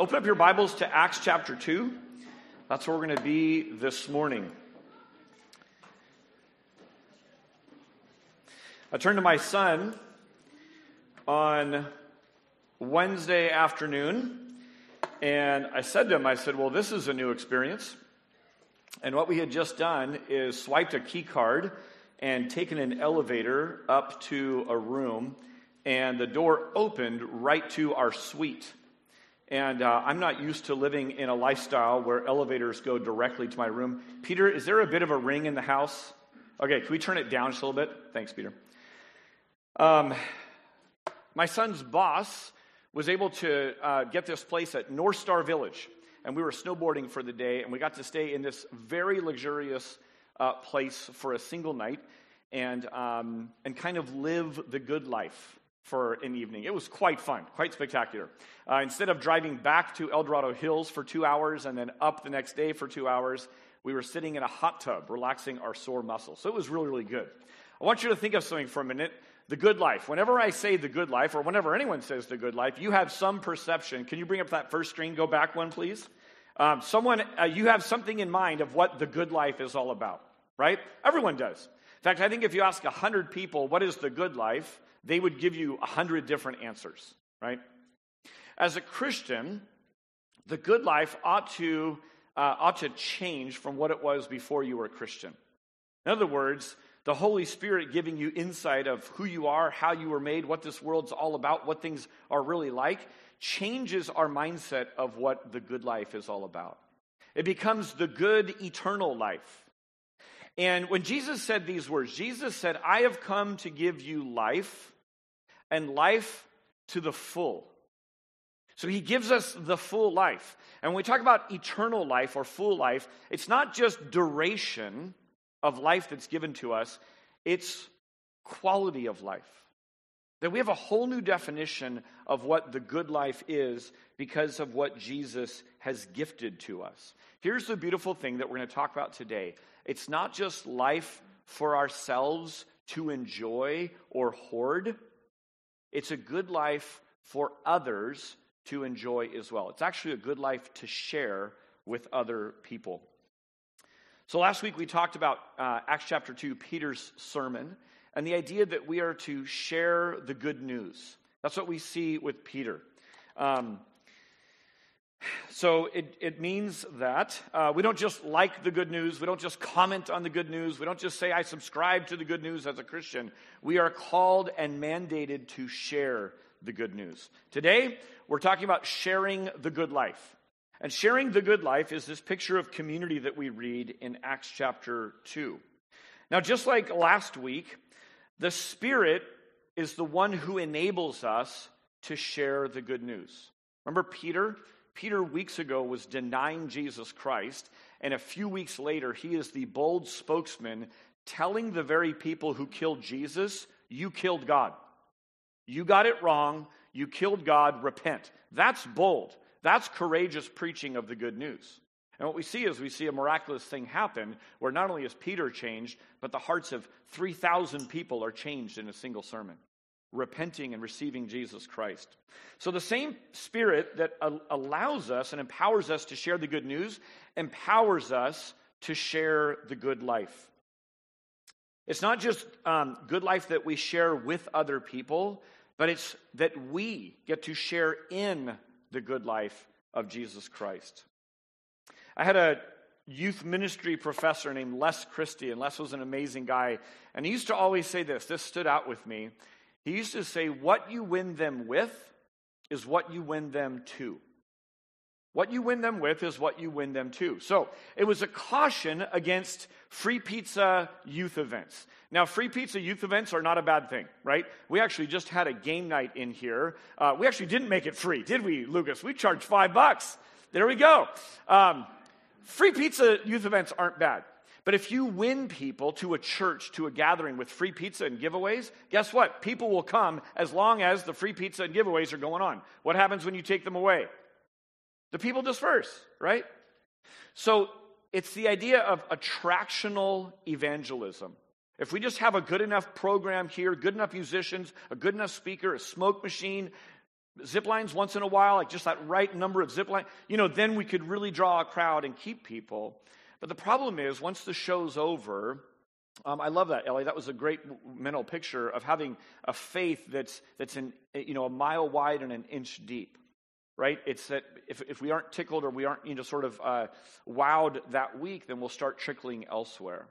Open up your Bibles to Acts chapter 2. That's where we're going to be this morning. I turned to my son on Wednesday afternoon and I said to him, I said, Well, this is a new experience. And what we had just done is swiped a key card and taken an elevator up to a room, and the door opened right to our suite. And uh, I'm not used to living in a lifestyle where elevators go directly to my room. Peter, is there a bit of a ring in the house? Okay, can we turn it down just a little bit? Thanks, Peter. Um, my son's boss was able to uh, get this place at Northstar Village, and we were snowboarding for the day, and we got to stay in this very luxurious uh, place for a single night and, um, and kind of live the good life for an evening. It was quite fun, quite spectacular. Uh, instead of driving back to El Dorado Hills for two hours and then up the next day for two hours, we were sitting in a hot tub, relaxing our sore muscles. So it was really, really good. I want you to think of something for a minute the good life. Whenever I say the good life, or whenever anyone says the good life, you have some perception. Can you bring up that first screen? Go back one, please. Um, someone, uh, you have something in mind of what the good life is all about, right? Everyone does. In fact, I think if you ask 100 people, what is the good life? They would give you a hundred different answers, right? As a Christian, the good life ought to, uh, ought to change from what it was before you were a Christian. In other words, the Holy Spirit giving you insight of who you are, how you were made, what this world's all about, what things are really like, changes our mindset of what the good life is all about. It becomes the good eternal life. And when Jesus said these words, Jesus said, I have come to give you life and life to the full. So he gives us the full life. And when we talk about eternal life or full life, it's not just duration of life that's given to us, it's quality of life. That we have a whole new definition of what the good life is because of what Jesus has gifted to us. Here's the beautiful thing that we're going to talk about today it's not just life for ourselves to enjoy or hoard, it's a good life for others to enjoy as well. It's actually a good life to share with other people. So last week we talked about uh, Acts chapter 2, Peter's sermon, and the idea that we are to share the good news. That's what we see with Peter. Um, so it, it means that uh, we don't just like the good news, we don't just comment on the good news, we don't just say, I subscribe to the good news as a Christian. We are called and mandated to share the good news. Today, we're talking about sharing the good life. And sharing the good life is this picture of community that we read in Acts chapter 2. Now, just like last week, the Spirit is the one who enables us to share the good news. Remember Peter? Peter, weeks ago, was denying Jesus Christ, and a few weeks later, he is the bold spokesman telling the very people who killed Jesus, You killed God. You got it wrong. You killed God. Repent. That's bold. That's courageous preaching of the good news. And what we see is we see a miraculous thing happen where not only is Peter changed, but the hearts of 3,000 people are changed in a single sermon repenting and receiving Jesus Christ. So, the same Spirit that allows us and empowers us to share the good news empowers us to share the good life. It's not just um, good life that we share with other people, but it's that we get to share in the good life of Jesus Christ. I had a youth ministry professor named Les Christie, and Les was an amazing guy. And he used to always say this this stood out with me. He used to say, What you win them with is what you win them to. What you win them with is what you win them to. So it was a caution against free pizza youth events. Now, free pizza youth events are not a bad thing, right? We actually just had a game night in here. Uh, we actually didn't make it free, did we, Lucas? We charged five bucks. There we go. Um, free pizza youth events aren't bad. But if you win people to a church, to a gathering with free pizza and giveaways, guess what? People will come as long as the free pizza and giveaways are going on. What happens when you take them away? The people disperse, right? So it's the idea of attractional evangelism. If we just have a good enough program here, good enough musicians, a good enough speaker, a smoke machine, zip lines once in a while, like just that right number of zip lines, you know, then we could really draw a crowd and keep people. But the problem is, once the show's over, um, I love that, Ellie. That was a great mental picture of having a faith that's, that's in, you know, a mile wide and an inch deep, right? It's that if, if we aren't tickled or we aren't, you know, sort of uh, wowed that week, then we'll start trickling elsewhere.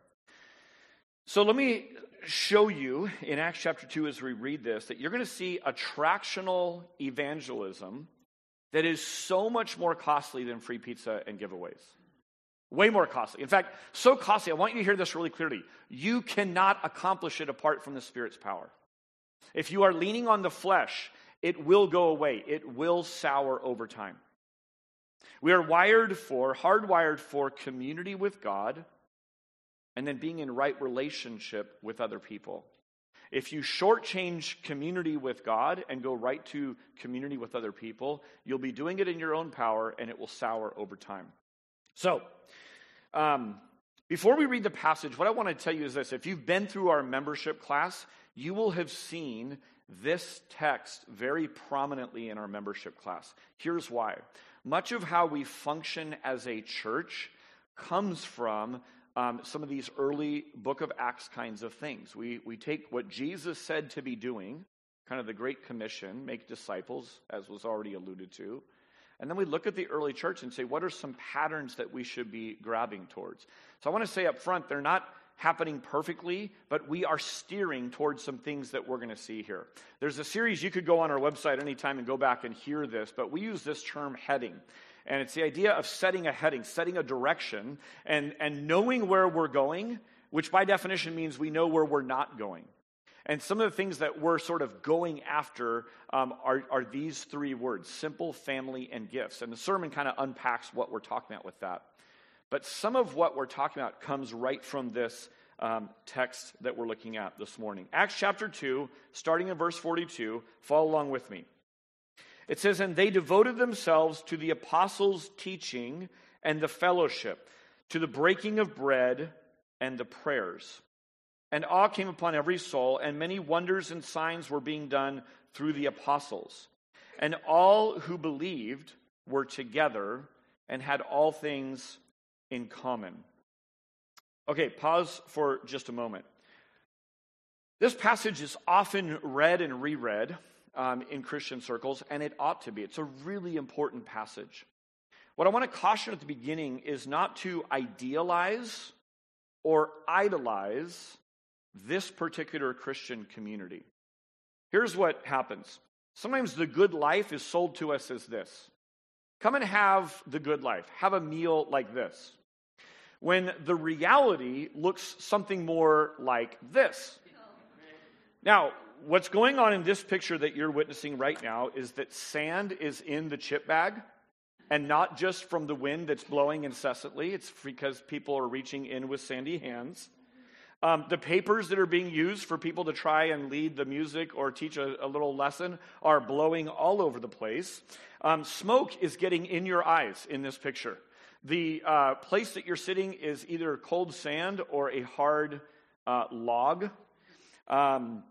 So let me show you in Acts chapter 2 as we read this that you're going to see attractional evangelism that is so much more costly than free pizza and giveaways. Way more costly. In fact, so costly, I want you to hear this really clearly. You cannot accomplish it apart from the Spirit's power. If you are leaning on the flesh, it will go away, it will sour over time. We are wired for, hardwired for community with God and then being in right relationship with other people. If you shortchange community with God and go right to community with other people, you'll be doing it in your own power and it will sour over time. So, um, before we read the passage, what I want to tell you is this. If you've been through our membership class, you will have seen this text very prominently in our membership class. Here's why. Much of how we function as a church comes from um, some of these early book of Acts kinds of things. We, we take what Jesus said to be doing, kind of the Great Commission, make disciples, as was already alluded to, and then we look at the early church and say, what are some patterns that we should be grabbing towards? So I want to say up front, they're not happening perfectly, but we are steering towards some things that we're going to see here. There's a series you could go on our website anytime and go back and hear this, but we use this term heading. And it's the idea of setting a heading, setting a direction, and, and knowing where we're going, which by definition means we know where we're not going. And some of the things that we're sort of going after um, are, are these three words simple, family, and gifts. And the sermon kind of unpacks what we're talking about with that. But some of what we're talking about comes right from this um, text that we're looking at this morning. Acts chapter 2, starting in verse 42, follow along with me. It says, And they devoted themselves to the apostles' teaching and the fellowship, to the breaking of bread and the prayers. And awe came upon every soul, and many wonders and signs were being done through the apostles. And all who believed were together and had all things in common. Okay, pause for just a moment. This passage is often read and reread um, in Christian circles, and it ought to be. It's a really important passage. What I want to caution at the beginning is not to idealize or idolize this particular Christian community. Here's what happens sometimes the good life is sold to us as this come and have the good life, have a meal like this. When the reality looks something more like this. Now, what's going on in this picture that you're witnessing right now is that sand is in the chip bag, and not just from the wind that's blowing incessantly, it's because people are reaching in with sandy hands. Um, the papers that are being used for people to try and lead the music or teach a, a little lesson are blowing all over the place. Um, smoke is getting in your eyes in this picture. The uh, place that you're sitting is either cold sand or a hard uh, log. Um,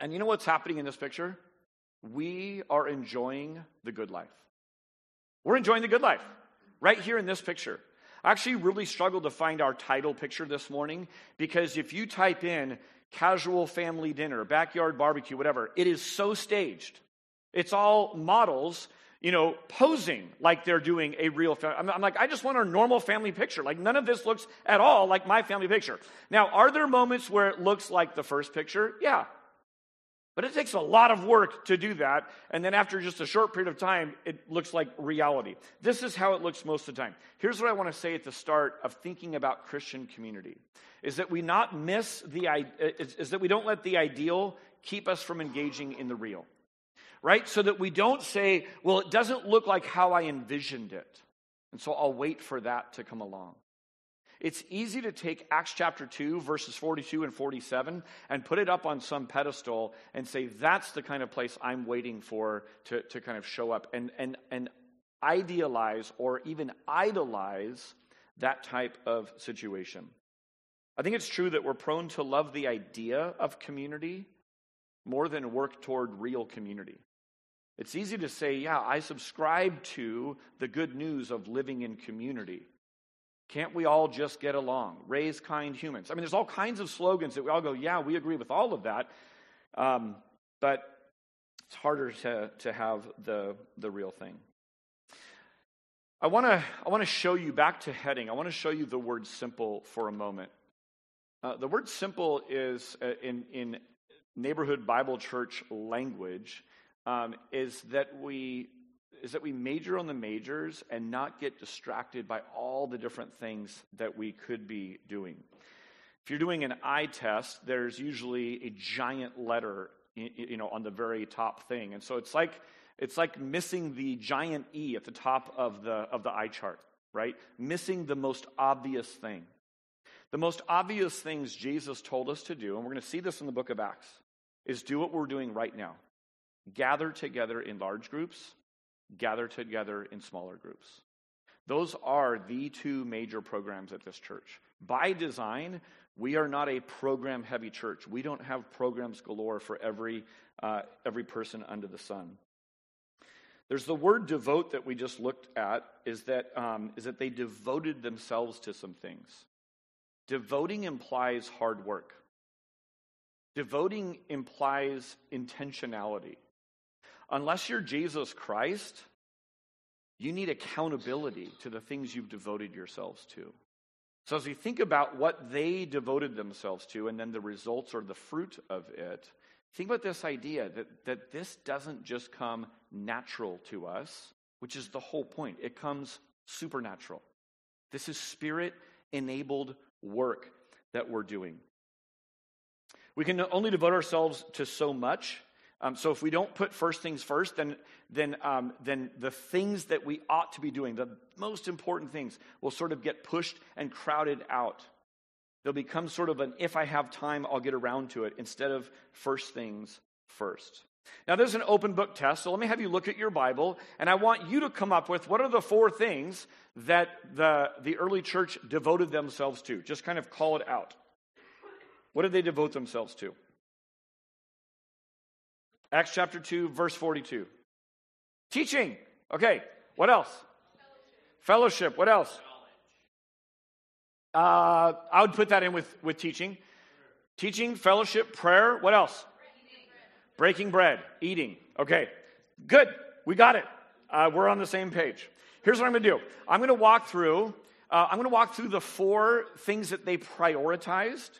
and you know what's happening in this picture? We are enjoying the good life. We're enjoying the good life right here in this picture. I actually really struggled to find our title picture this morning because if you type in casual family dinner, backyard barbecue, whatever, it is so staged. It's all models, you know, posing like they're doing a real family. I'm like, I just want a normal family picture. Like, none of this looks at all like my family picture. Now, are there moments where it looks like the first picture? Yeah, but it takes a lot of work to do that. And then after just a short period of time, it looks like reality. This is how it looks most of the time. Here's what I want to say at the start of thinking about Christian community is that we not miss the uh, is, is that we don't let the ideal keep us from engaging in the real. Right? So that we don't say, well, it doesn't look like how I envisioned it. And so I'll wait for that to come along. It's easy to take Acts chapter 2, verses 42 and 47, and put it up on some pedestal and say, that's the kind of place I'm waiting for to, to kind of show up, and, and, and idealize or even idolize that type of situation. I think it's true that we're prone to love the idea of community more than work toward real community. It's easy to say, yeah, I subscribe to the good news of living in community. Can't we all just get along? Raise kind humans. I mean, there's all kinds of slogans that we all go, yeah, we agree with all of that. Um, but it's harder to, to have the, the real thing. I want to I want to show you back to heading. I want to show you the word simple for a moment. Uh, the word simple is uh, in in neighborhood Bible church language um, is that we is that we major on the majors and not get distracted by all the different things that we could be doing. If you're doing an eye test, there's usually a giant letter, you know, on the very top thing, and so it's like it's like missing the giant E at the top of the of the eye chart, right? Missing the most obvious thing. The most obvious things Jesus told us to do, and we're going to see this in the book of Acts, is do what we're doing right now. Gather together in large groups, gather together in smaller groups. Those are the two major programs at this church. By design, we are not a program heavy church. We don't have programs galore for every, uh, every person under the sun. There's the word devote that we just looked at, is that, um, is that they devoted themselves to some things. Devoting implies hard work, devoting implies intentionality. Unless you're Jesus Christ, you need accountability to the things you've devoted yourselves to. So, as we think about what they devoted themselves to and then the results or the fruit of it, think about this idea that, that this doesn't just come natural to us, which is the whole point. It comes supernatural. This is spirit enabled work that we're doing. We can only devote ourselves to so much um, so if we don't put first things first, then then um, then the things that we ought to be doing, the most important things, will sort of get pushed and crowded out. They'll become sort of an if I have time, I'll get around to it instead of first things first. Now, there's an open book test, so let me have you look at your Bible, and I want you to come up with what are the four things that the, the early church devoted themselves to. Just kind of call it out. What did they devote themselves to? Acts chapter 2, verse 42. Teaching. Okay, what else? Fellowship. Fellowship. What else? Uh, I would put that in with, with teaching. Teaching, fellowship, prayer. What else? Breaking bread. Breaking bread. Eating. Okay, good. We got it. Uh, we're on the same page. Here's what I'm going to do I'm going to walk through. Uh, I'm going to walk through the four things that they prioritized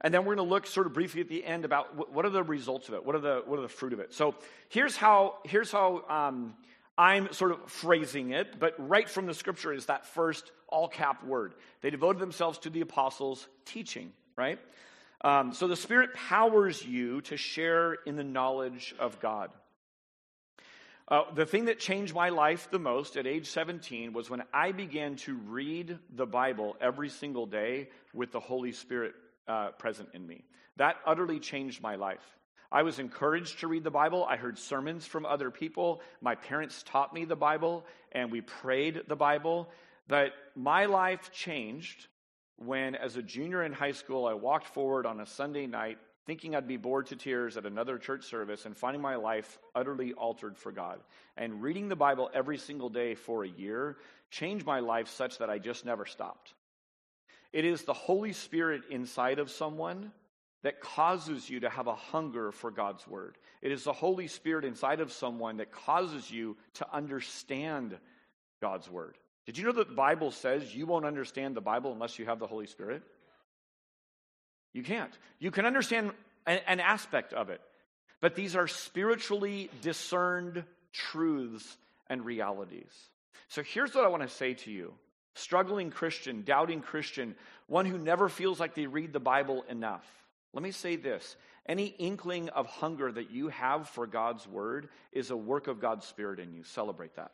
and then we're going to look sort of briefly at the end about what are the results of it? What are the, what are the fruit of it? So here's how, here's how um, I'm sort of phrasing it, but right from the scripture is that first all cap word. They devoted themselves to the apostles' teaching, right? Um, so the Spirit powers you to share in the knowledge of God. Uh, the thing that changed my life the most at age 17 was when I began to read the Bible every single day with the Holy Spirit uh, present in me. That utterly changed my life. I was encouraged to read the Bible. I heard sermons from other people. My parents taught me the Bible, and we prayed the Bible. But my life changed when, as a junior in high school, I walked forward on a Sunday night thinking I'd be bored to tears at another church service and finding my life utterly altered for God. And reading the Bible every single day for a year changed my life such that I just never stopped. It is the Holy Spirit inside of someone that causes you to have a hunger for God's word. It is the Holy Spirit inside of someone that causes you to understand God's word. Did you know that the Bible says you won't understand the Bible unless you have the Holy Spirit? You can't. You can understand an aspect of it, but these are spiritually discerned truths and realities. So here's what I want to say to you struggling Christian, doubting Christian, one who never feels like they read the Bible enough. Let me say this any inkling of hunger that you have for God's word is a work of God's Spirit in you. Celebrate that.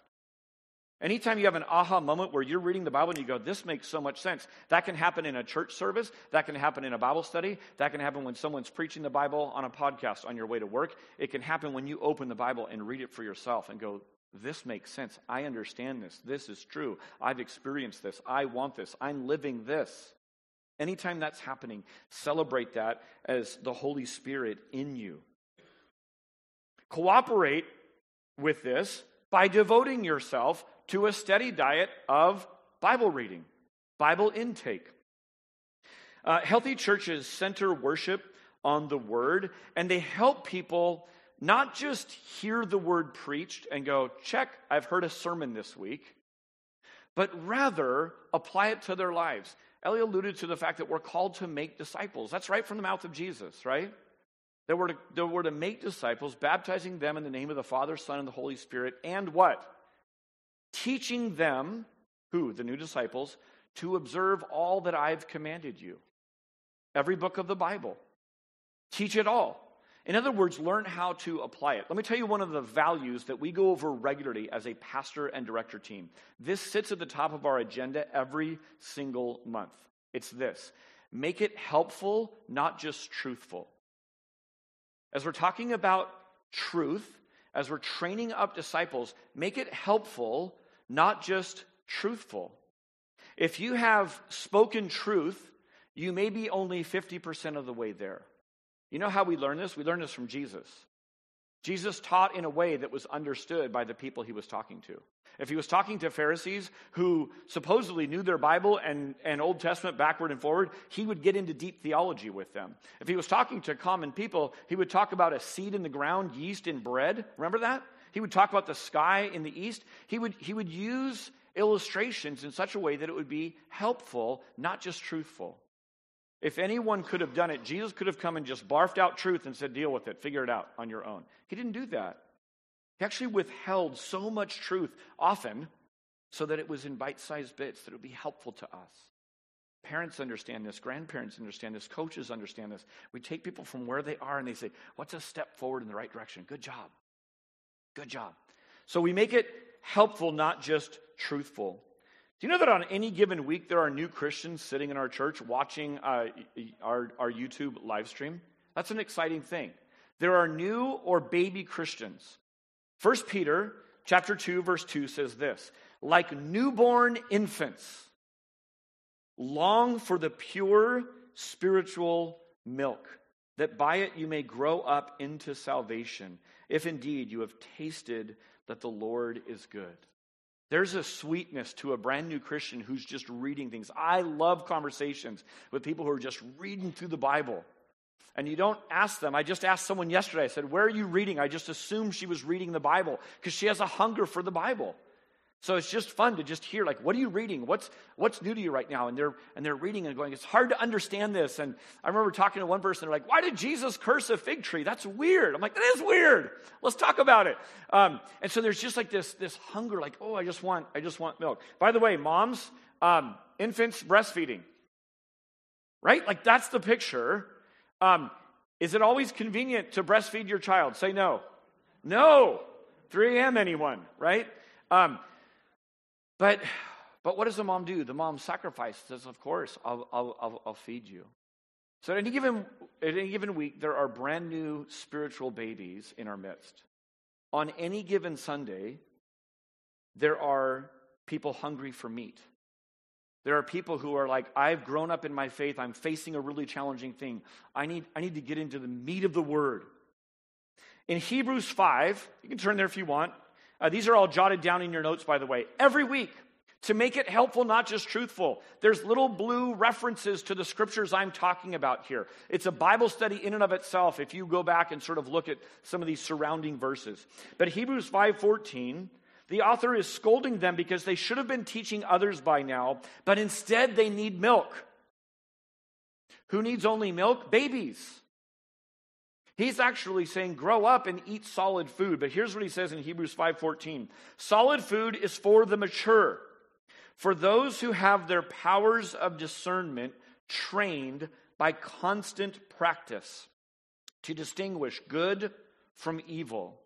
Anytime you have an aha moment where you're reading the Bible and you go, This makes so much sense, that can happen in a church service, that can happen in a Bible study, that can happen when someone's preaching the Bible on a podcast on your way to work. It can happen when you open the Bible and read it for yourself and go, this makes sense. I understand this. This is true. I've experienced this. I want this. I'm living this. Anytime that's happening, celebrate that as the Holy Spirit in you. Cooperate with this by devoting yourself to a steady diet of Bible reading, Bible intake. Uh, healthy churches center worship on the word, and they help people not just hear the word preached and go, check, I've heard a sermon this week, but rather apply it to their lives. Ellie alluded to the fact that we're called to make disciples. That's right from the mouth of Jesus, right? That we're, to, that we're to make disciples, baptizing them in the name of the Father, Son, and the Holy Spirit, and what? Teaching them, who? The new disciples, to observe all that I've commanded you. Every book of the Bible. Teach it all. In other words, learn how to apply it. Let me tell you one of the values that we go over regularly as a pastor and director team. This sits at the top of our agenda every single month. It's this make it helpful, not just truthful. As we're talking about truth, as we're training up disciples, make it helpful, not just truthful. If you have spoken truth, you may be only 50% of the way there. You know how we learn this? We learn this from Jesus. Jesus taught in a way that was understood by the people he was talking to. If he was talking to Pharisees who supposedly knew their Bible and, and Old Testament backward and forward, he would get into deep theology with them. If he was talking to common people, he would talk about a seed in the ground, yeast in bread. Remember that? He would talk about the sky in the east. He would, he would use illustrations in such a way that it would be helpful, not just truthful. If anyone could have done it, Jesus could have come and just barfed out truth and said, deal with it, figure it out on your own. He didn't do that. He actually withheld so much truth, often, so that it was in bite sized bits, that it would be helpful to us. Parents understand this, grandparents understand this, coaches understand this. We take people from where they are and they say, What's a step forward in the right direction? Good job. Good job. So we make it helpful, not just truthful. Do you know that on any given week there are new Christians sitting in our church watching uh, our, our YouTube live stream? That's an exciting thing. There are new or baby Christians. First Peter chapter 2 verse 2 says this, like newborn infants long for the pure spiritual milk that by it you may grow up into salvation if indeed you have tasted that the Lord is good. There's a sweetness to a brand new Christian who's just reading things. I love conversations with people who are just reading through the Bible. And you don't ask them. I just asked someone yesterday, I said, Where are you reading? I just assumed she was reading the Bible because she has a hunger for the Bible. So it's just fun to just hear, like, what are you reading? What's what's new to you right now? And they're and they're reading and going, it's hard to understand this. And I remember talking to one person, they're like, why did Jesus curse a fig tree? That's weird. I'm like, that is weird. Let's talk about it. Um, and so there's just like this this hunger, like, oh, I just want I just want milk. By the way, moms, um, infants breastfeeding, right? Like that's the picture. Um, is it always convenient to breastfeed your child? Say no. No. 3 a.m. anyone, right? But, but what does the mom do? The mom sacrifices, of course, I'll, I'll, I'll, feed you. So at any, given, at any given week, there are brand new spiritual babies in our midst. On any given Sunday, there are people hungry for meat. There are people who are like, I've grown up in my faith. I'm facing a really challenging thing. I need, I need to get into the meat of the word. In Hebrews 5, you can turn there if you want. Uh, these are all jotted down in your notes, by the way. Every week, to make it helpful, not just truthful, there's little blue references to the scriptures I'm talking about here. It's a Bible study in and of itself if you go back and sort of look at some of these surrounding verses. But Hebrews 5:14, the author is scolding them because they should have been teaching others by now, but instead they need milk. Who needs only milk? Babies. He's actually saying grow up and eat solid food. But here's what he says in Hebrews 5:14. Solid food is for the mature, for those who have their powers of discernment trained by constant practice to distinguish good from evil.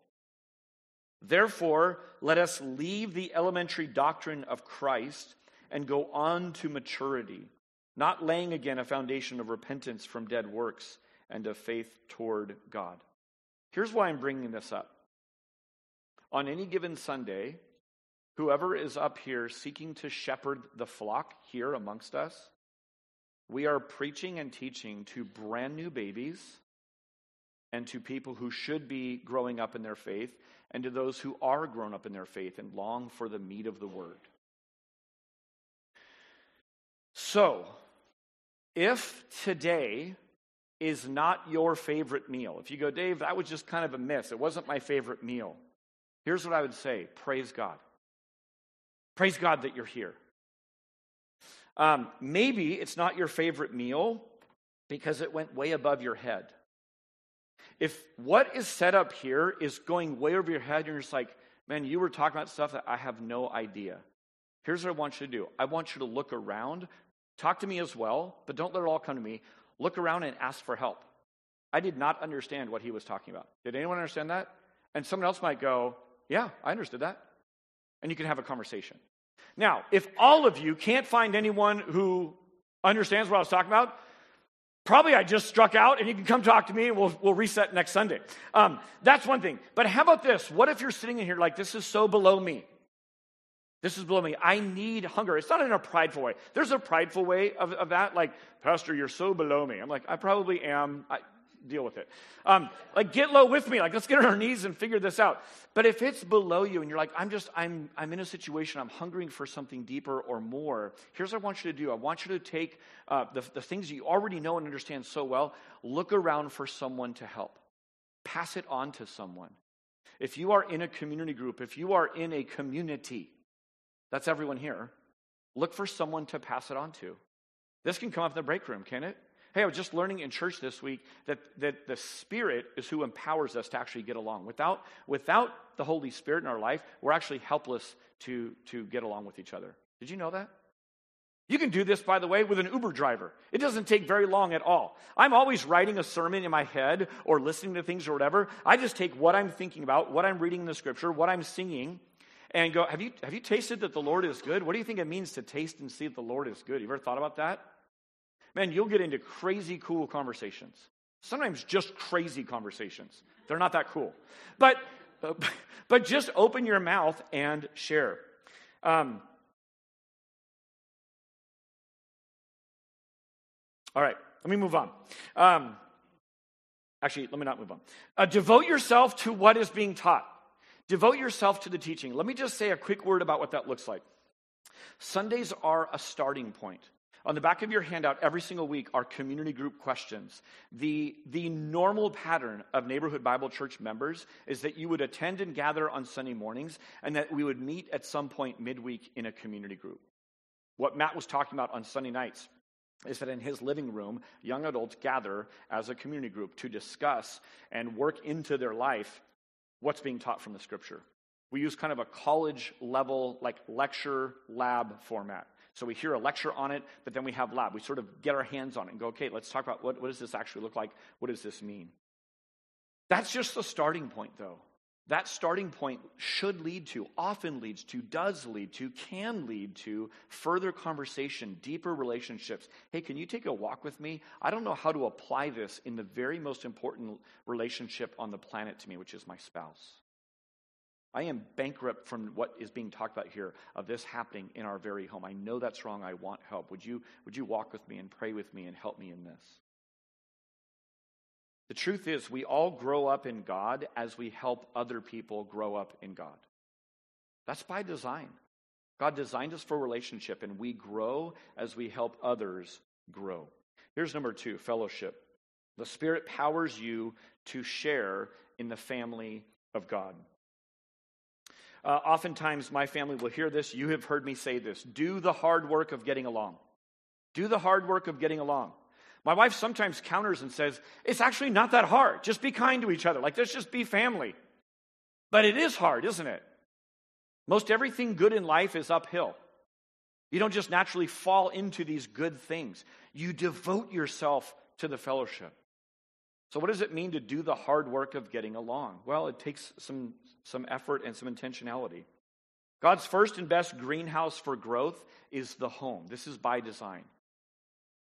Therefore, let us leave the elementary doctrine of Christ and go on to maturity, not laying again a foundation of repentance from dead works and of faith toward God. Here's why I'm bringing this up. On any given Sunday, whoever is up here seeking to shepherd the flock here amongst us, we are preaching and teaching to brand new babies and to people who should be growing up in their faith and to those who are grown up in their faith and long for the meat of the word. So, if today is not your favorite meal, if you go, Dave, that was just kind of a miss, it wasn't my favorite meal, here's what I would say praise God. Praise God that you're here. Um, maybe it's not your favorite meal because it went way above your head. If what is set up here is going way over your head, and you're just like, man, you were talking about stuff that I have no idea. Here's what I want you to do I want you to look around, talk to me as well, but don't let it all come to me. Look around and ask for help. I did not understand what he was talking about. Did anyone understand that? And someone else might go, yeah, I understood that. And you can have a conversation. Now, if all of you can't find anyone who understands what I was talking about, probably I just struck out and you can come talk to me and we'll, we'll reset next Sunday. Um, that's one thing. But how about this? What if you're sitting in here like, this is so below me? This is below me. I need hunger. It's not in a prideful way. There's a prideful way of, of that, like, Pastor, you're so below me. I'm like, I probably am. I, deal with it. Um, like, get low with me. Like, let's get on our knees and figure this out. But if it's below you and you're like, I'm just, I'm, I'm in a situation, I'm hungering for something deeper or more, here's what I want you to do. I want you to take uh, the, the things you already know and understand so well, look around for someone to help, pass it on to someone. If you are in a community group, if you are in a community, that's everyone here, look for someone to pass it on to. This can come up in the break room, can it? Hey, I was just learning in church this week that, that the Spirit is who empowers us to actually get along. Without, without the Holy Spirit in our life, we're actually helpless to, to get along with each other. Did you know that? You can do this, by the way, with an Uber driver. It doesn't take very long at all. I'm always writing a sermon in my head or listening to things or whatever. I just take what I'm thinking about, what I'm reading in the scripture, what I'm singing, and go, have you, have you tasted that the Lord is good? What do you think it means to taste and see that the Lord is good? You ever thought about that? man, you'll get into crazy cool conversations. Sometimes just crazy conversations. They're not that cool. But, but just open your mouth and share. Um, all right, let me move on. Um, actually, let me not move on. Uh, devote yourself to what is being taught. Devote yourself to the teaching. Let me just say a quick word about what that looks like. Sundays are a starting point. On the back of your handout every single week are community group questions. The, the normal pattern of Neighborhood Bible Church members is that you would attend and gather on Sunday mornings and that we would meet at some point midweek in a community group. What Matt was talking about on Sunday nights is that in his living room, young adults gather as a community group to discuss and work into their life what's being taught from the scripture. We use kind of a college level, like lecture lab format. So we hear a lecture on it, but then we have lab. We sort of get our hands on it and go, okay, let's talk about what, what does this actually look like? What does this mean? That's just the starting point, though. That starting point should lead to, often leads to, does lead to, can lead to further conversation, deeper relationships. Hey, can you take a walk with me? I don't know how to apply this in the very most important relationship on the planet to me, which is my spouse. I am bankrupt from what is being talked about here of this happening in our very home. I know that's wrong. I want help. Would you, would you walk with me and pray with me and help me in this? The truth is, we all grow up in God as we help other people grow up in God. That's by design. God designed us for relationship, and we grow as we help others grow. Here's number two fellowship. The Spirit powers you to share in the family of God. Uh, oftentimes, my family will hear this. You have heard me say this do the hard work of getting along. Do the hard work of getting along. My wife sometimes counters and says, It's actually not that hard. Just be kind to each other. Like, let's just be family. But it is hard, isn't it? Most everything good in life is uphill. You don't just naturally fall into these good things, you devote yourself to the fellowship. So, what does it mean to do the hard work of getting along? Well, it takes some, some effort and some intentionality. God's first and best greenhouse for growth is the home. This is by design.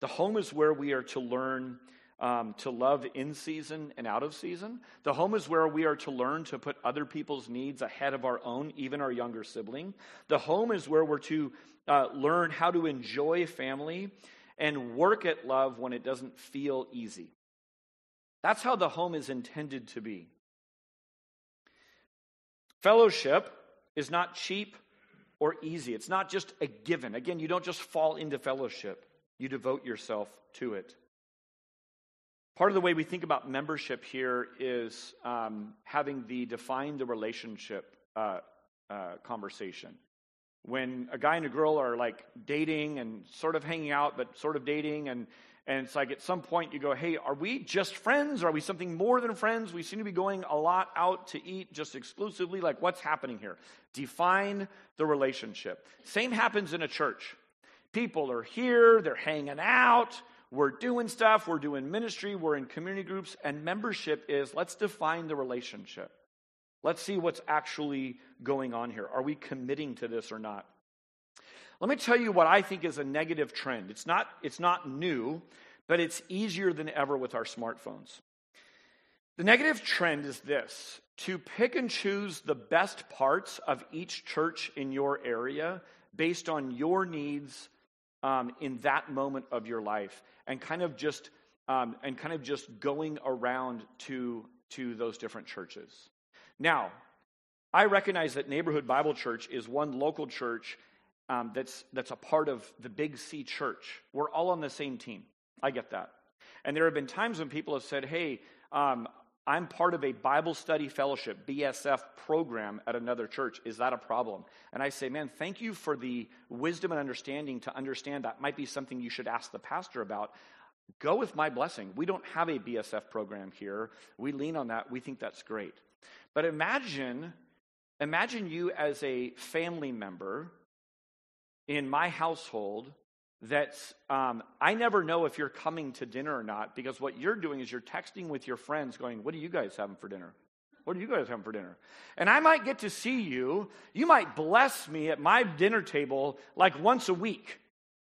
The home is where we are to learn um, to love in season and out of season. The home is where we are to learn to put other people's needs ahead of our own, even our younger sibling. The home is where we're to uh, learn how to enjoy family and work at love when it doesn't feel easy. That's how the home is intended to be. Fellowship is not cheap or easy. It's not just a given. Again, you don't just fall into fellowship, you devote yourself to it. Part of the way we think about membership here is um, having the define the relationship uh, uh, conversation. When a guy and a girl are like dating and sort of hanging out, but sort of dating, and, and it's like at some point you go, hey, are we just friends? Or Are we something more than friends? We seem to be going a lot out to eat just exclusively. Like, what's happening here? Define the relationship. Same happens in a church. People are here, they're hanging out, we're doing stuff, we're doing ministry, we're in community groups, and membership is let's define the relationship. Let's see what's actually going on here. Are we committing to this or not? Let me tell you what I think is a negative trend. It's not, it's not new, but it's easier than ever with our smartphones. The negative trend is this to pick and choose the best parts of each church in your area based on your needs um, in that moment of your life and kind of just um, and kind of just going around to to those different churches. Now i recognize that neighborhood bible church is one local church um, that's that's a part of the big c church. We're all on the same team. I get that. And there have been times when people have said hey um, I'm part of a Bible study fellowship, BSF program at another church. Is that a problem? And I say, man, thank you for the wisdom and understanding to understand that might be something you should ask the pastor about. Go with my blessing. We don't have a BSF program here. We lean on that. We think that's great. But imagine, imagine you as a family member in my household that um, I never know if you're coming to dinner or not because what you're doing is you're texting with your friends going, What are you guys having for dinner? What are you guys having for dinner? And I might get to see you. You might bless me at my dinner table like once a week,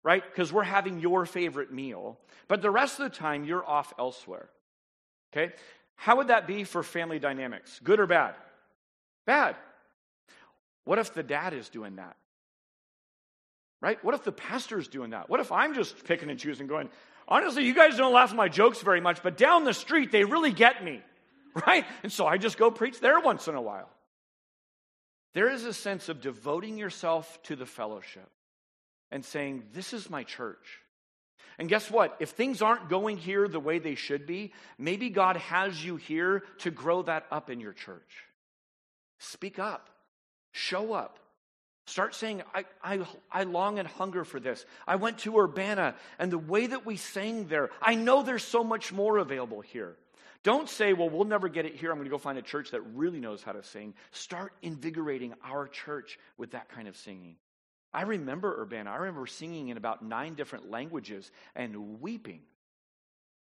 right? Because we're having your favorite meal. But the rest of the time, you're off elsewhere. Okay? How would that be for family dynamics? Good or bad? Bad. What if the dad is doing that? Right? What if the pastor's doing that? What if I'm just picking and choosing, going, honestly, you guys don't laugh at my jokes very much, but down the street, they really get me. Right? And so I just go preach there once in a while. There is a sense of devoting yourself to the fellowship and saying, This is my church. And guess what? If things aren't going here the way they should be, maybe God has you here to grow that up in your church. Speak up, show up, Start saying, I, I, I long and hunger for this. I went to Urbana, and the way that we sang there, I know there's so much more available here. Don't say, well, we'll never get it here. I'm going to go find a church that really knows how to sing. Start invigorating our church with that kind of singing. I remember Urbana. I remember singing in about nine different languages and weeping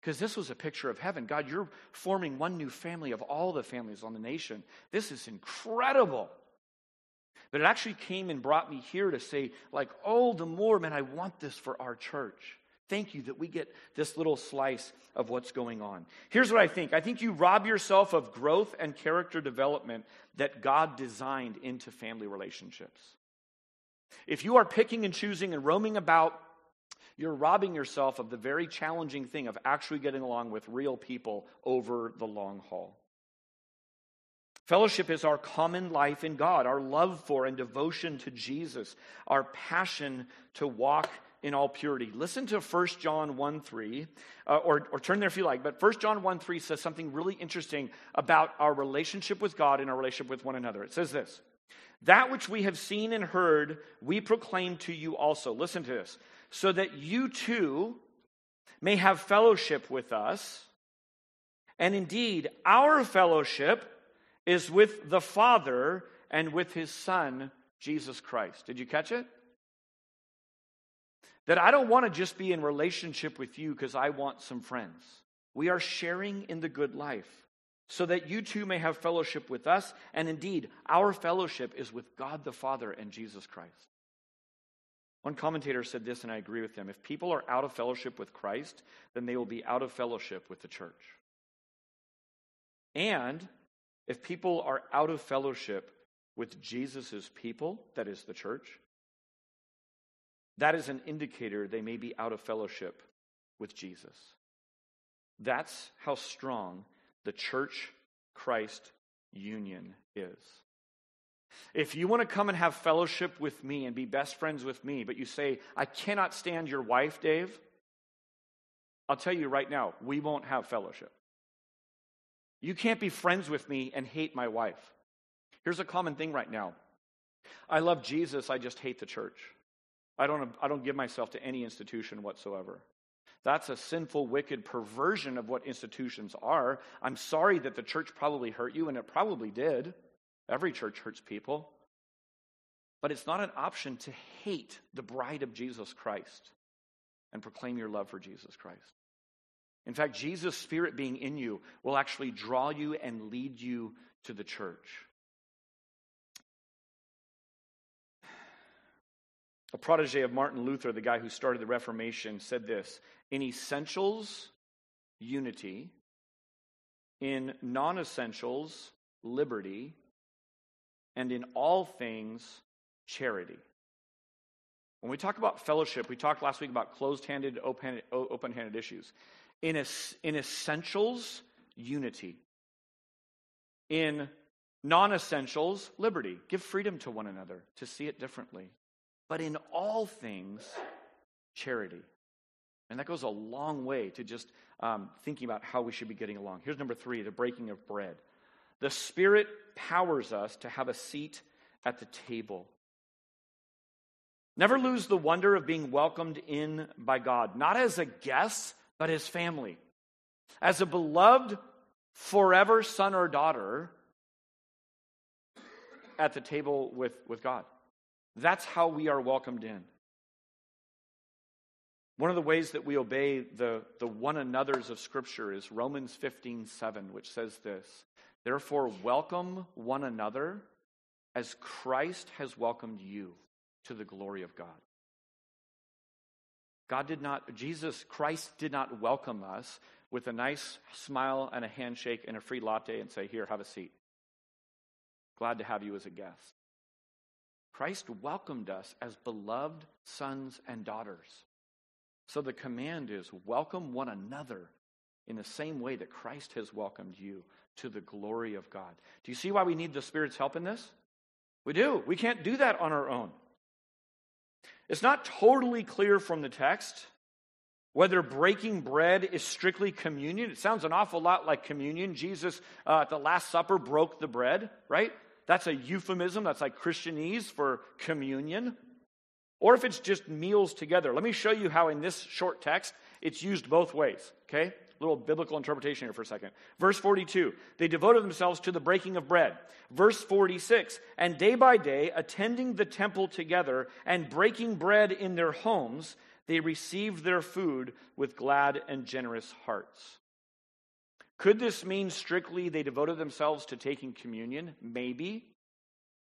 because this was a picture of heaven. God, you're forming one new family of all the families on the nation. This is incredible. But it actually came and brought me here to say, like, oh, the more, man, I want this for our church. Thank you that we get this little slice of what's going on. Here's what I think I think you rob yourself of growth and character development that God designed into family relationships. If you are picking and choosing and roaming about, you're robbing yourself of the very challenging thing of actually getting along with real people over the long haul. Fellowship is our common life in God, our love for and devotion to Jesus, our passion to walk in all purity. Listen to 1 John 1 3, uh, or, or turn there if you like, but 1 John 1 3 says something really interesting about our relationship with God and our relationship with one another. It says this That which we have seen and heard, we proclaim to you also. Listen to this. So that you too may have fellowship with us. And indeed, our fellowship is with the Father and with his Son, Jesus Christ. Did you catch it? That I don't want to just be in relationship with you because I want some friends. We are sharing in the good life so that you too may have fellowship with us. And indeed, our fellowship is with God the Father and Jesus Christ. One commentator said this, and I agree with him. If people are out of fellowship with Christ, then they will be out of fellowship with the church. And if people are out of fellowship with Jesus' people, that is the church, that is an indicator they may be out of fellowship with Jesus. That's how strong the church Christ union is. If you want to come and have fellowship with me and be best friends with me, but you say, I cannot stand your wife, Dave, I'll tell you right now, we won't have fellowship. You can't be friends with me and hate my wife. Here's a common thing right now I love Jesus, I just hate the church. I don't, I don't give myself to any institution whatsoever. That's a sinful, wicked perversion of what institutions are. I'm sorry that the church probably hurt you, and it probably did. Every church hurts people. But it's not an option to hate the bride of Jesus Christ and proclaim your love for Jesus Christ. In fact, Jesus' Spirit being in you will actually draw you and lead you to the church. A protege of Martin Luther, the guy who started the Reformation, said this In essentials, unity. In non essentials, liberty. And in all things, charity. When we talk about fellowship, we talked last week about closed handed, open handed issues. In, in essentials, unity. In non essentials, liberty. Give freedom to one another to see it differently but in all things, charity. And that goes a long way to just um, thinking about how we should be getting along. Here's number three the breaking of bread. The Spirit powers us to have a seat at the table. Never lose the wonder of being welcomed in by God, not as a guest, but his family. As a beloved, forever son or daughter at the table with, with God. That's how we are welcomed in. One of the ways that we obey the, the one another's of Scripture is Romans 15 7, which says this Therefore, welcome one another as Christ has welcomed you to the glory of God. God did not, Jesus Christ did not welcome us with a nice smile and a handshake and a free latte and say, Here, have a seat. Glad to have you as a guest. Christ welcomed us as beloved sons and daughters. So the command is welcome one another in the same way that Christ has welcomed you to the glory of God. Do you see why we need the Spirit's help in this? We do. We can't do that on our own. It's not totally clear from the text whether breaking bread is strictly communion. It sounds an awful lot like communion. Jesus uh, at the Last Supper broke the bread, right? That's a euphemism. That's like Christianese for communion. Or if it's just meals together. Let me show you how in this short text it's used both ways. Okay? Little biblical interpretation here for a second. Verse 42, they devoted themselves to the breaking of bread. Verse 46, and day by day, attending the temple together and breaking bread in their homes, they received their food with glad and generous hearts. Could this mean strictly they devoted themselves to taking communion? Maybe.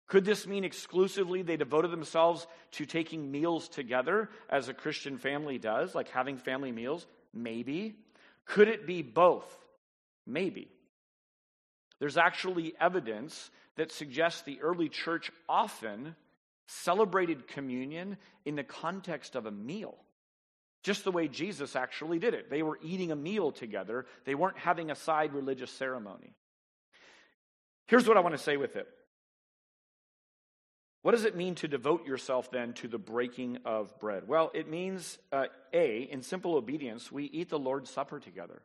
Could this mean exclusively they devoted themselves to taking meals together as a Christian family does, like having family meals? Maybe. Could it be both? Maybe. There's actually evidence that suggests the early church often celebrated communion in the context of a meal just the way Jesus actually did it. They were eating a meal together, they weren't having a side religious ceremony. Here's what I want to say with it. What does it mean to devote yourself then to the breaking of bread? Well, it means, uh, A, in simple obedience, we eat the Lord's Supper together.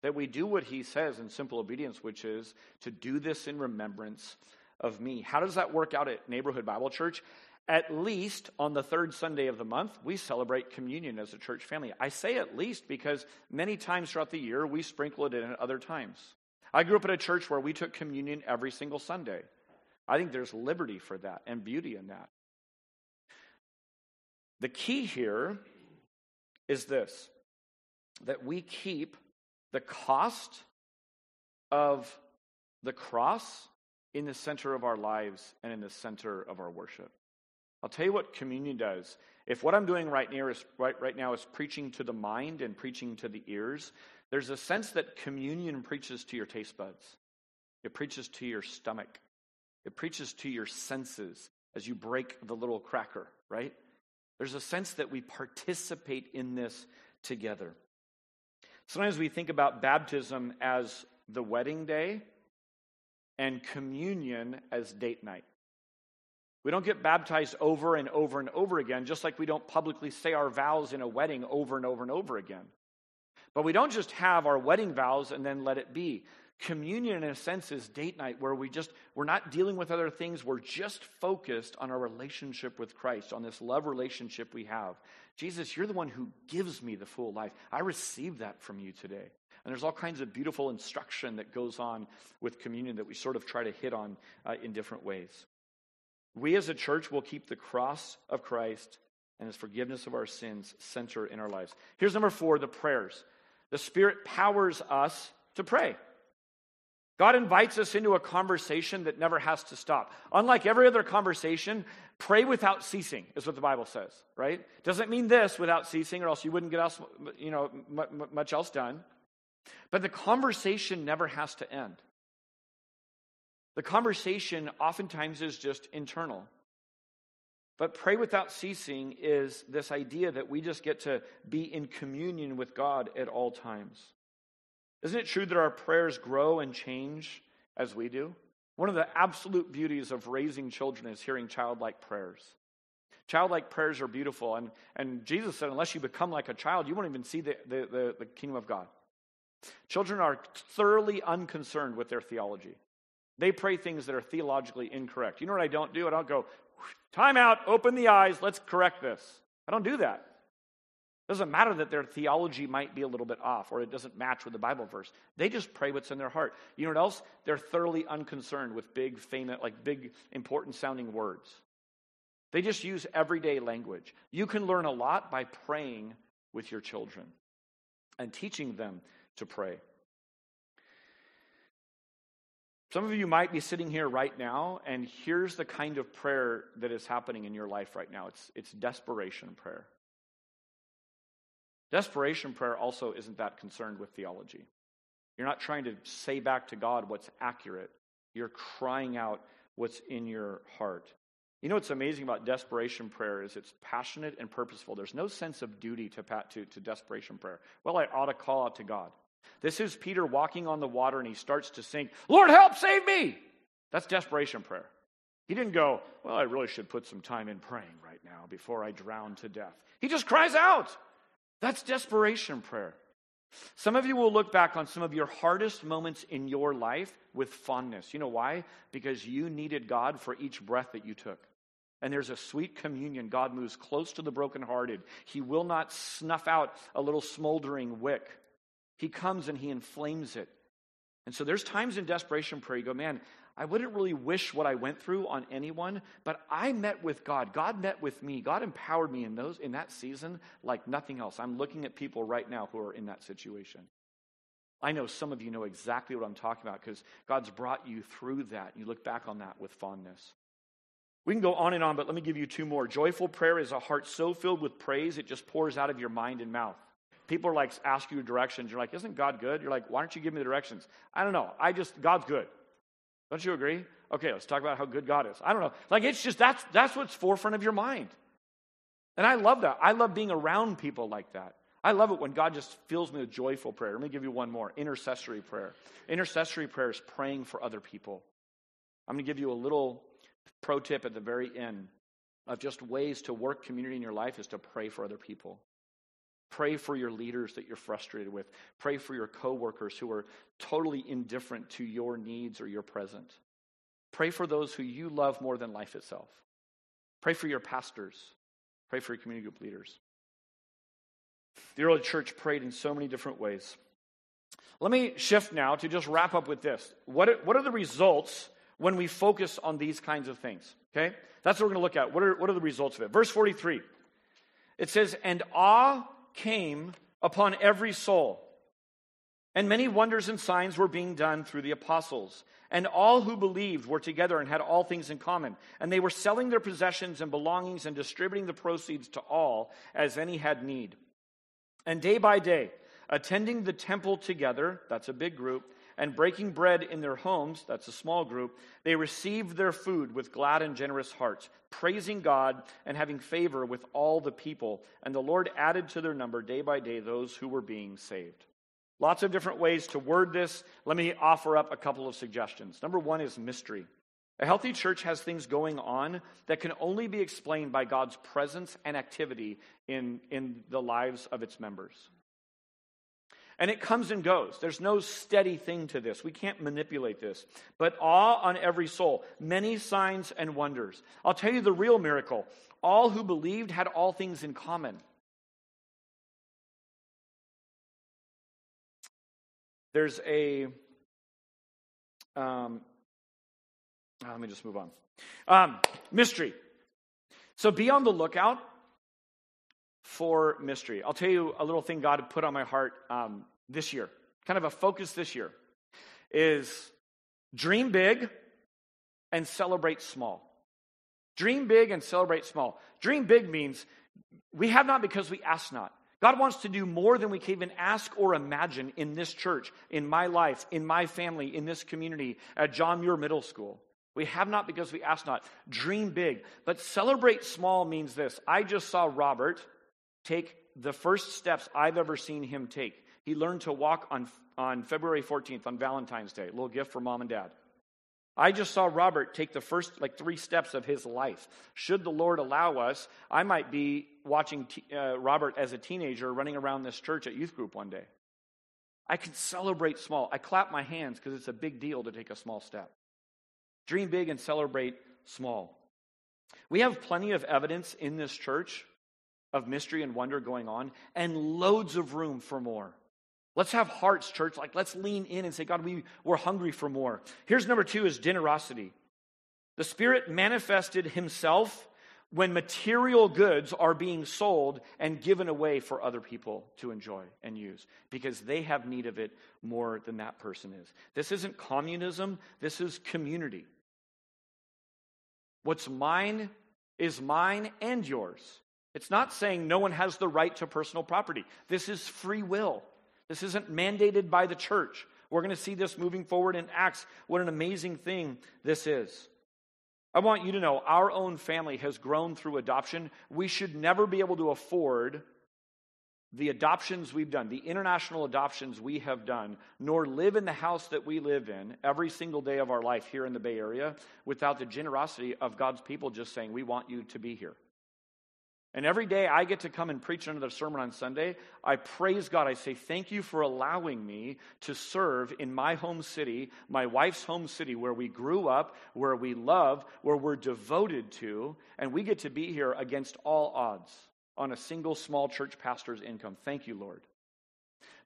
That we do what he says in simple obedience, which is to do this in remembrance of me. How does that work out at Neighborhood Bible Church? At least on the third Sunday of the month, we celebrate communion as a church family. I say at least because many times throughout the year, we sprinkle it in at other times. I grew up in a church where we took communion every single Sunday. I think there's liberty for that and beauty in that. The key here is this that we keep the cost of the cross in the center of our lives and in the center of our worship. I'll tell you what communion does. If what I'm doing right now is right, right now is preaching to the mind and preaching to the ears, there's a sense that communion preaches to your taste buds. It preaches to your stomach. It preaches to your senses as you break the little cracker, right? There's a sense that we participate in this together. Sometimes we think about baptism as the wedding day and communion as date night. We don't get baptized over and over and over again, just like we don't publicly say our vows in a wedding over and over and over again. But we don't just have our wedding vows and then let it be. Communion, in a sense, is date night where we just, we're not dealing with other things. We're just focused on our relationship with Christ, on this love relationship we have. Jesus, you're the one who gives me the full life. I receive that from you today. And there's all kinds of beautiful instruction that goes on with communion that we sort of try to hit on uh, in different ways. We as a church will keep the cross of Christ and his forgiveness of our sins center in our lives. Here's number four the prayers. The Spirit powers us to pray. God invites us into a conversation that never has to stop. Unlike every other conversation, pray without ceasing is what the Bible says, right? Doesn't mean this without ceasing, or else you wouldn't get else, you know, much else done. But the conversation never has to end. The conversation oftentimes is just internal. But pray without ceasing is this idea that we just get to be in communion with God at all times. Isn't it true that our prayers grow and change as we do? One of the absolute beauties of raising children is hearing childlike prayers. Childlike prayers are beautiful. And, and Jesus said, unless you become like a child, you won't even see the, the, the, the kingdom of God. Children are thoroughly unconcerned with their theology. They pray things that are theologically incorrect. You know what I don't do? I don't go, time out, open the eyes, let's correct this. I don't do that. It doesn't matter that their theology might be a little bit off or it doesn't match with the Bible verse. They just pray what's in their heart. You know what else? They're thoroughly unconcerned with big, famous, like big, important sounding words. They just use everyday language. You can learn a lot by praying with your children and teaching them to pray. Some of you might be sitting here right now, and here's the kind of prayer that is happening in your life right now it's, it's desperation prayer. Desperation prayer also isn't that concerned with theology. You're not trying to say back to God what's accurate, you're crying out what's in your heart. You know what's amazing about desperation prayer is it's passionate and purposeful. There's no sense of duty to, to, to desperation prayer. Well, I ought to call out to God. This is Peter walking on the water and he starts to sink, Lord, help, save me. That's desperation prayer. He didn't go, Well, I really should put some time in praying right now before I drown to death. He just cries out. That's desperation prayer. Some of you will look back on some of your hardest moments in your life with fondness. You know why? Because you needed God for each breath that you took. And there's a sweet communion. God moves close to the brokenhearted. He will not snuff out a little smoldering wick. He comes and he inflames it. And so there's times in desperation prayer you go, man, I wouldn't really wish what I went through on anyone, but I met with God. God met with me. God empowered me in those in that season like nothing else. I'm looking at people right now who are in that situation. I know some of you know exactly what I'm talking about because God's brought you through that. You look back on that with fondness. We can go on and on, but let me give you two more. Joyful prayer is a heart so filled with praise it just pours out of your mind and mouth people are like ask you directions. You're like, isn't God good? You're like, why don't you give me the directions? I don't know. I just God's good. Don't you agree? Okay, let's talk about how good God is. I don't know. Like it's just that's that's what's forefront of your mind. And I love that. I love being around people like that. I love it when God just fills me with joyful prayer. Let me give you one more intercessory prayer. Intercessory prayer is praying for other people. I'm going to give you a little pro tip at the very end of just ways to work community in your life is to pray for other people. Pray for your leaders that you're frustrated with. Pray for your coworkers who are totally indifferent to your needs or your present. Pray for those who you love more than life itself. Pray for your pastors. Pray for your community group leaders. The early church prayed in so many different ways. Let me shift now to just wrap up with this. What are, what are the results when we focus on these kinds of things? Okay? That's what we're going to look at. What are, what are the results of it? Verse 43. It says, And awe came upon every soul. And many wonders and signs were being done through the apostles. And all who believed were together and had all things in common. And they were selling their possessions and belongings and distributing the proceeds to all as any had need. And day by day, attending the temple together, that's a big group, and breaking bread in their homes, that's a small group, they received their food with glad and generous hearts, praising God and having favor with all the people. And the Lord added to their number day by day those who were being saved. Lots of different ways to word this. Let me offer up a couple of suggestions. Number one is mystery. A healthy church has things going on that can only be explained by God's presence and activity in, in the lives of its members. And it comes and goes. There's no steady thing to this. We can't manipulate this. But awe on every soul, many signs and wonders. I'll tell you the real miracle. All who believed had all things in common. There's a. Um, uh, let me just move on. Um, mystery. So be on the lookout for mystery. I'll tell you a little thing God put on my heart um, this year, kind of a focus this year, is dream big and celebrate small. Dream big and celebrate small. Dream big means we have not because we ask not. God wants to do more than we can even ask or imagine in this church, in my life, in my family, in this community, at John Muir Middle School. We have not because we ask not. Dream big. But celebrate small means this. I just saw Robert take the first steps I've ever seen him take. He learned to walk on, on February 14th, on Valentine's Day. A little gift for mom and dad. I just saw Robert take the first like three steps of his life. Should the Lord allow us, I might be watching t- uh, Robert as a teenager running around this church at youth group one day. I can celebrate small. I clap my hands because it's a big deal to take a small step. Dream big and celebrate small. We have plenty of evidence in this church of mystery and wonder going on, and loads of room for more. Let's have hearts, church. Like, let's lean in and say, God, we, we're hungry for more. Here's number two is generosity. The Spirit manifested Himself when material goods are being sold and given away for other people to enjoy and use because they have need of it more than that person is. This isn't communism, this is community. What's mine is mine and yours. It's not saying no one has the right to personal property. This is free will. This isn't mandated by the church. We're going to see this moving forward in Acts. What an amazing thing this is. I want you to know our own family has grown through adoption. We should never be able to afford the adoptions we've done, the international adoptions we have done, nor live in the house that we live in every single day of our life here in the Bay Area without the generosity of God's people just saying, We want you to be here. And every day I get to come and preach another sermon on Sunday, I praise God. I say, Thank you for allowing me to serve in my home city, my wife's home city, where we grew up, where we love, where we're devoted to, and we get to be here against all odds on a single small church pastor's income. Thank you, Lord.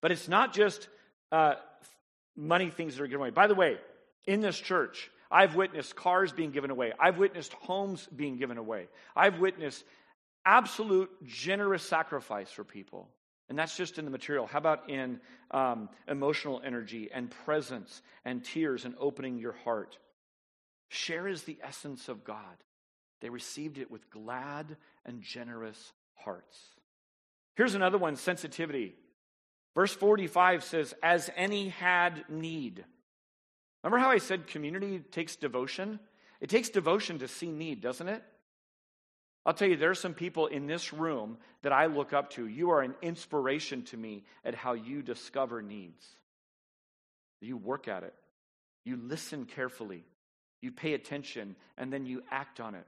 But it's not just uh, money things that are given away. By the way, in this church, I've witnessed cars being given away. I've witnessed homes being given away. I've witnessed absolute generous sacrifice for people. And that's just in the material. How about in um, emotional energy and presence and tears and opening your heart? Share is the essence of God. They received it with glad and generous hearts. Here's another one sensitivity. Verse 45 says, As any had need. Remember how I said community takes devotion? It takes devotion to see need, doesn't it? I'll tell you, there are some people in this room that I look up to. You are an inspiration to me at how you discover needs. You work at it, you listen carefully, you pay attention, and then you act on it.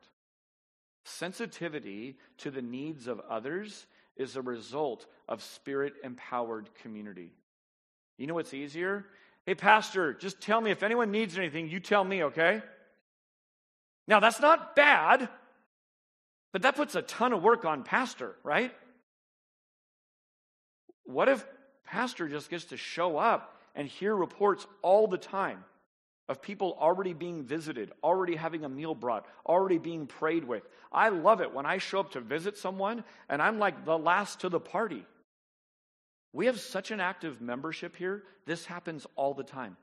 Sensitivity to the needs of others is a result of spirit empowered community. You know what's easier? Hey, Pastor, just tell me if anyone needs anything, you tell me, okay? Now, that's not bad, but that puts a ton of work on Pastor, right? What if Pastor just gets to show up and hear reports all the time? of people already being visited, already having a meal brought, already being prayed with. I love it when I show up to visit someone and I'm like the last to the party. We have such an active membership here, this happens all the time.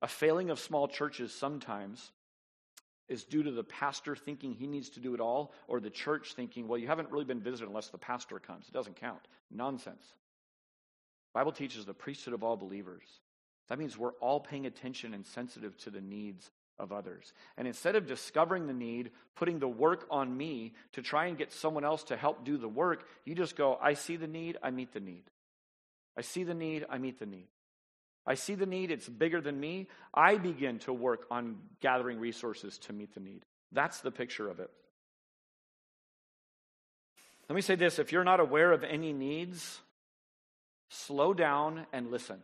A failing of small churches sometimes is due to the pastor thinking he needs to do it all, or the church thinking, well, you haven't really been visited unless the pastor comes. It doesn't count. Nonsense. Bible teaches the priesthood of all believers. That means we're all paying attention and sensitive to the needs of others. And instead of discovering the need, putting the work on me to try and get someone else to help do the work, you just go, I see the need, I meet the need. I see the need, I meet the need. I see the need, it's bigger than me. I begin to work on gathering resources to meet the need. That's the picture of it. Let me say this if you're not aware of any needs, slow down and listen.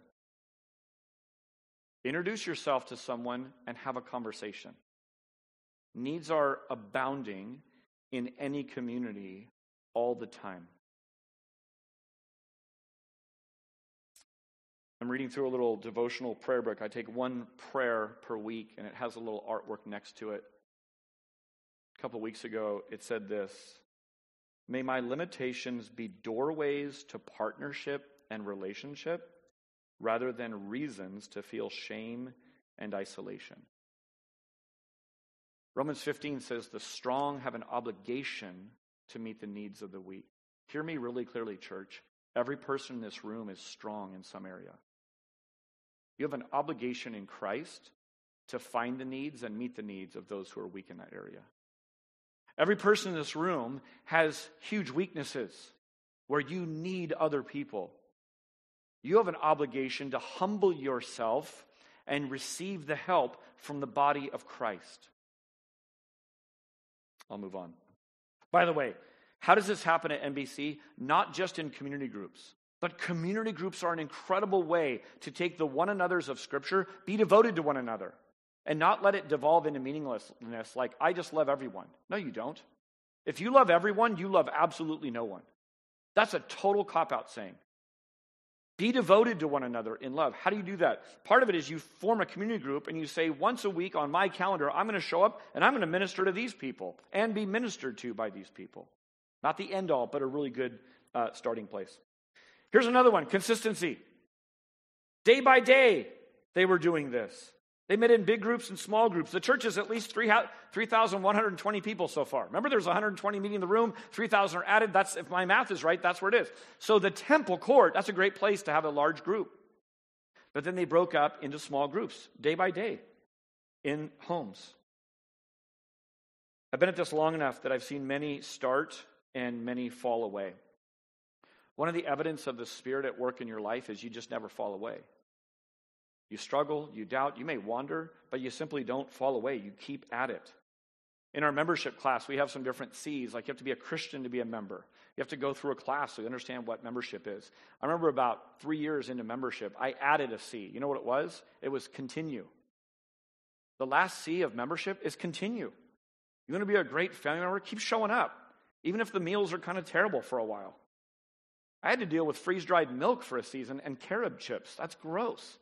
Introduce yourself to someone and have a conversation. Needs are abounding in any community all the time. I'm reading through a little devotional prayer book. I take one prayer per week, and it has a little artwork next to it. A couple weeks ago, it said this May my limitations be doorways to partnership and relationship rather than reasons to feel shame and isolation. Romans 15 says the strong have an obligation to meet the needs of the weak. Hear me really clearly, church. Every person in this room is strong in some area. You have an obligation in Christ to find the needs and meet the needs of those who are weak in that area. Every person in this room has huge weaknesses where you need other people. You have an obligation to humble yourself and receive the help from the body of Christ. I'll move on. By the way, how does this happen at NBC? Not just in community groups, but community groups are an incredible way to take the one another's of Scripture, be devoted to one another, and not let it devolve into meaninglessness like, I just love everyone. No, you don't. If you love everyone, you love absolutely no one. That's a total cop out saying. Be devoted to one another in love. How do you do that? Part of it is you form a community group and you say, once a week on my calendar, I'm going to show up and I'm going to minister to these people and be ministered to by these people. Not the end all, but a really good uh, starting place. Here's another one consistency. Day by day, they were doing this. They met in big groups and small groups. The church is at least 3,120 people so far. Remember, there's 120 meeting in the room, 3,000 are added. That's, if my math is right, that's where it is. So the temple court, that's a great place to have a large group. But then they broke up into small groups, day by day, in homes. I've been at this long enough that I've seen many start and many fall away. One of the evidence of the Spirit at work in your life is you just never fall away. You struggle, you doubt, you may wander, but you simply don't fall away. You keep at it. In our membership class, we have some different C's. Like you have to be a Christian to be a member. You have to go through a class so you understand what membership is. I remember about three years into membership, I added a C. You know what it was? It was continue. The last C of membership is continue. You want to be a great family member? Keep showing up, even if the meals are kind of terrible for a while. I had to deal with freeze dried milk for a season and carob chips. That's gross.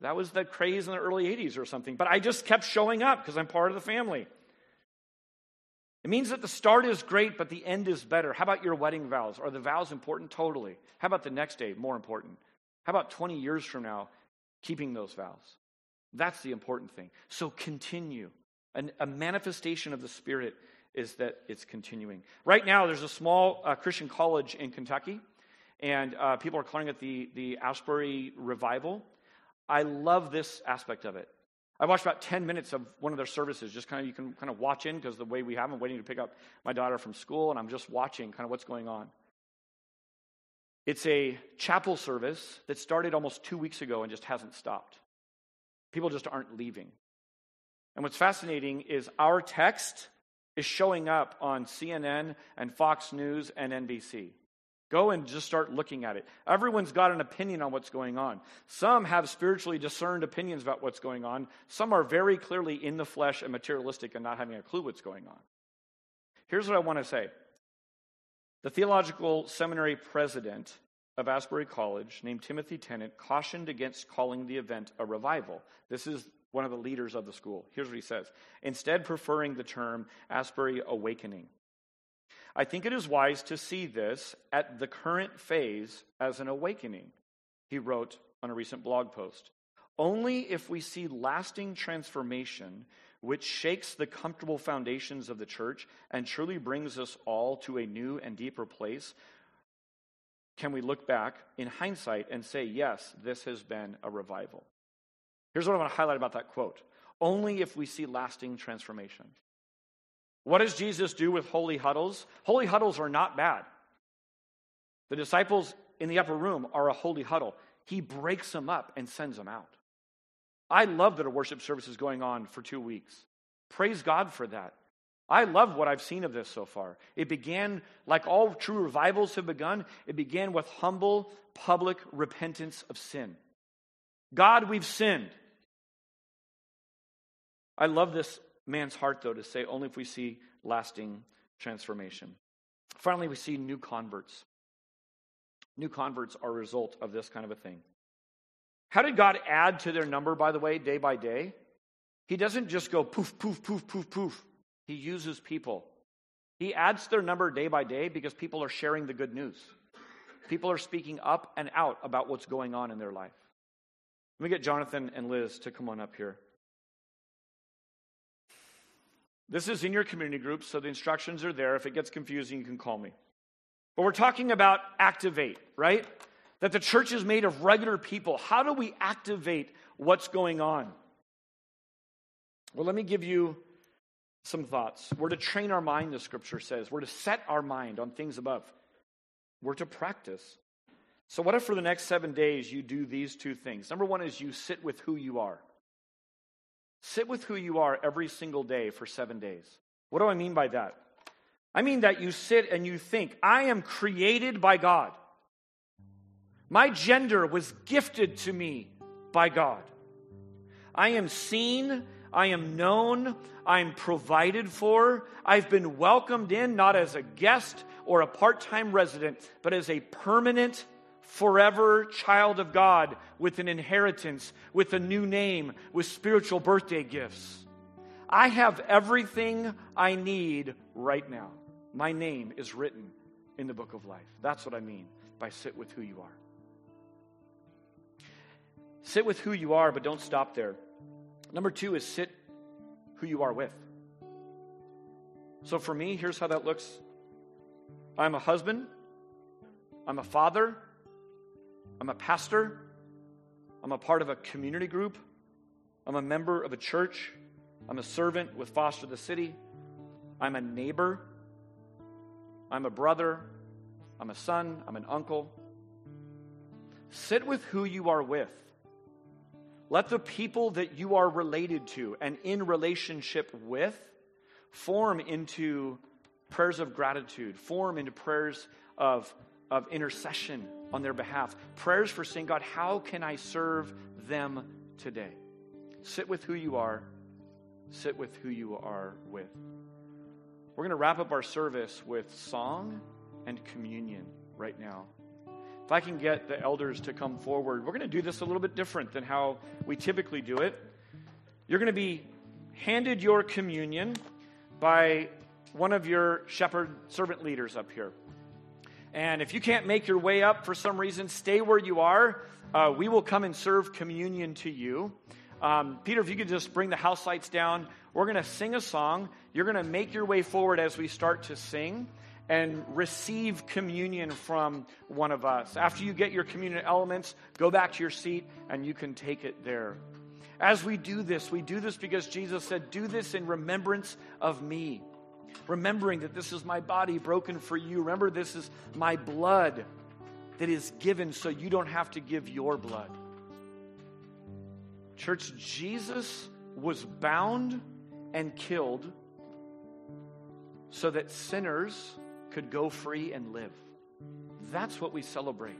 That was the craze in the early 80s or something. But I just kept showing up because I'm part of the family. It means that the start is great, but the end is better. How about your wedding vows? Are the vows important? Totally. How about the next day? More important. How about 20 years from now, keeping those vows? That's the important thing. So continue. An, a manifestation of the Spirit is that it's continuing. Right now, there's a small uh, Christian college in Kentucky, and uh, people are calling it the, the Asbury Revival. I love this aspect of it. I watched about 10 minutes of one of their services, just kind of, you can kind of watch in because the way we have, I'm waiting to pick up my daughter from school, and I'm just watching kind of what's going on. It's a chapel service that started almost two weeks ago and just hasn't stopped. People just aren't leaving. And what's fascinating is our text is showing up on CNN and Fox News and NBC. Go and just start looking at it. Everyone's got an opinion on what's going on. Some have spiritually discerned opinions about what's going on. Some are very clearly in the flesh and materialistic and not having a clue what's going on. Here's what I want to say The theological seminary president of Asbury College, named Timothy Tennent, cautioned against calling the event a revival. This is one of the leaders of the school. Here's what he says instead, preferring the term Asbury Awakening. I think it is wise to see this at the current phase as an awakening, he wrote on a recent blog post. Only if we see lasting transformation, which shakes the comfortable foundations of the church and truly brings us all to a new and deeper place, can we look back in hindsight and say, yes, this has been a revival. Here's what I want to highlight about that quote only if we see lasting transformation. What does Jesus do with holy huddles? Holy huddles are not bad. The disciples in the upper room are a holy huddle. He breaks them up and sends them out. I love that a worship service is going on for two weeks. Praise God for that. I love what I've seen of this so far. It began, like all true revivals have begun, it began with humble, public repentance of sin. God, we've sinned. I love this man's heart, though, to say only if we see lasting transformation. Finally, we see new converts. New converts are a result of this kind of a thing. How did God add to their number, by the way, day by day? He doesn't just go poof, poof, poof, poof, poof. He uses people. He adds their number day by day because people are sharing the good news. People are speaking up and out about what's going on in their life. Let me get Jonathan and Liz to come on up here. This is in your community group, so the instructions are there. If it gets confusing, you can call me. But we're talking about activate, right? That the church is made of regular people. How do we activate what's going on? Well, let me give you some thoughts. We're to train our mind, the scripture says. We're to set our mind on things above. We're to practice. So, what if for the next seven days you do these two things? Number one is you sit with who you are. Sit with who you are every single day for seven days. What do I mean by that? I mean that you sit and you think, I am created by God. My gender was gifted to me by God. I am seen I am known, I'm provided for, I've been welcomed in not as a guest or a part time resident, but as a permanent, forever child of God with an inheritance, with a new name, with spiritual birthday gifts. I have everything I need right now. My name is written in the book of life. That's what I mean by sit with who you are. Sit with who you are, but don't stop there. Number two is sit who you are with. So for me, here's how that looks I'm a husband, I'm a father, I'm a pastor, I'm a part of a community group, I'm a member of a church, I'm a servant with Foster the City, I'm a neighbor, I'm a brother, I'm a son, I'm an uncle. Sit with who you are with. Let the people that you are related to and in relationship with form into prayers of gratitude, form into prayers of, of intercession on their behalf, prayers for saying, God, how can I serve them today? Sit with who you are, sit with who you are with. We're going to wrap up our service with song and communion right now. If I can get the elders to come forward, we're going to do this a little bit different than how we typically do it. You're going to be handed your communion by one of your shepherd servant leaders up here. And if you can't make your way up for some reason, stay where you are. Uh, we will come and serve communion to you. Um, Peter, if you could just bring the house lights down, we're going to sing a song. You're going to make your way forward as we start to sing and receive communion from one of us. After you get your communion elements, go back to your seat and you can take it there. As we do this, we do this because Jesus said, Do this in remembrance of me. Remembering that this is my body broken for you. Remember, this is my blood that is given so you don't have to give your blood. Church, Jesus was bound and killed so that sinners could go free and live. That's what we celebrate.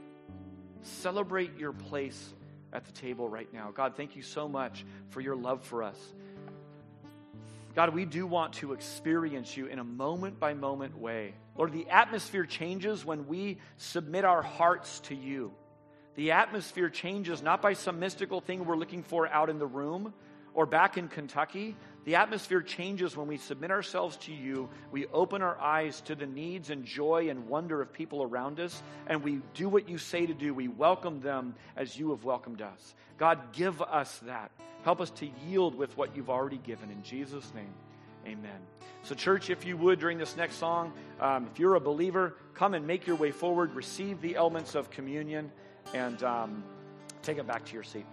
Celebrate your place at the table right now. God, thank you so much for your love for us. God, we do want to experience you in a moment by moment way. Lord, the atmosphere changes when we submit our hearts to you. The atmosphere changes not by some mystical thing we're looking for out in the room or back in Kentucky, the atmosphere changes when we submit ourselves to you. We open our eyes to the needs and joy and wonder of people around us, and we do what you say to do. We welcome them as you have welcomed us. God, give us that. Help us to yield with what you've already given. In Jesus' name, amen. So, church, if you would, during this next song, um, if you're a believer, come and make your way forward, receive the elements of communion, and um, take it back to your seat.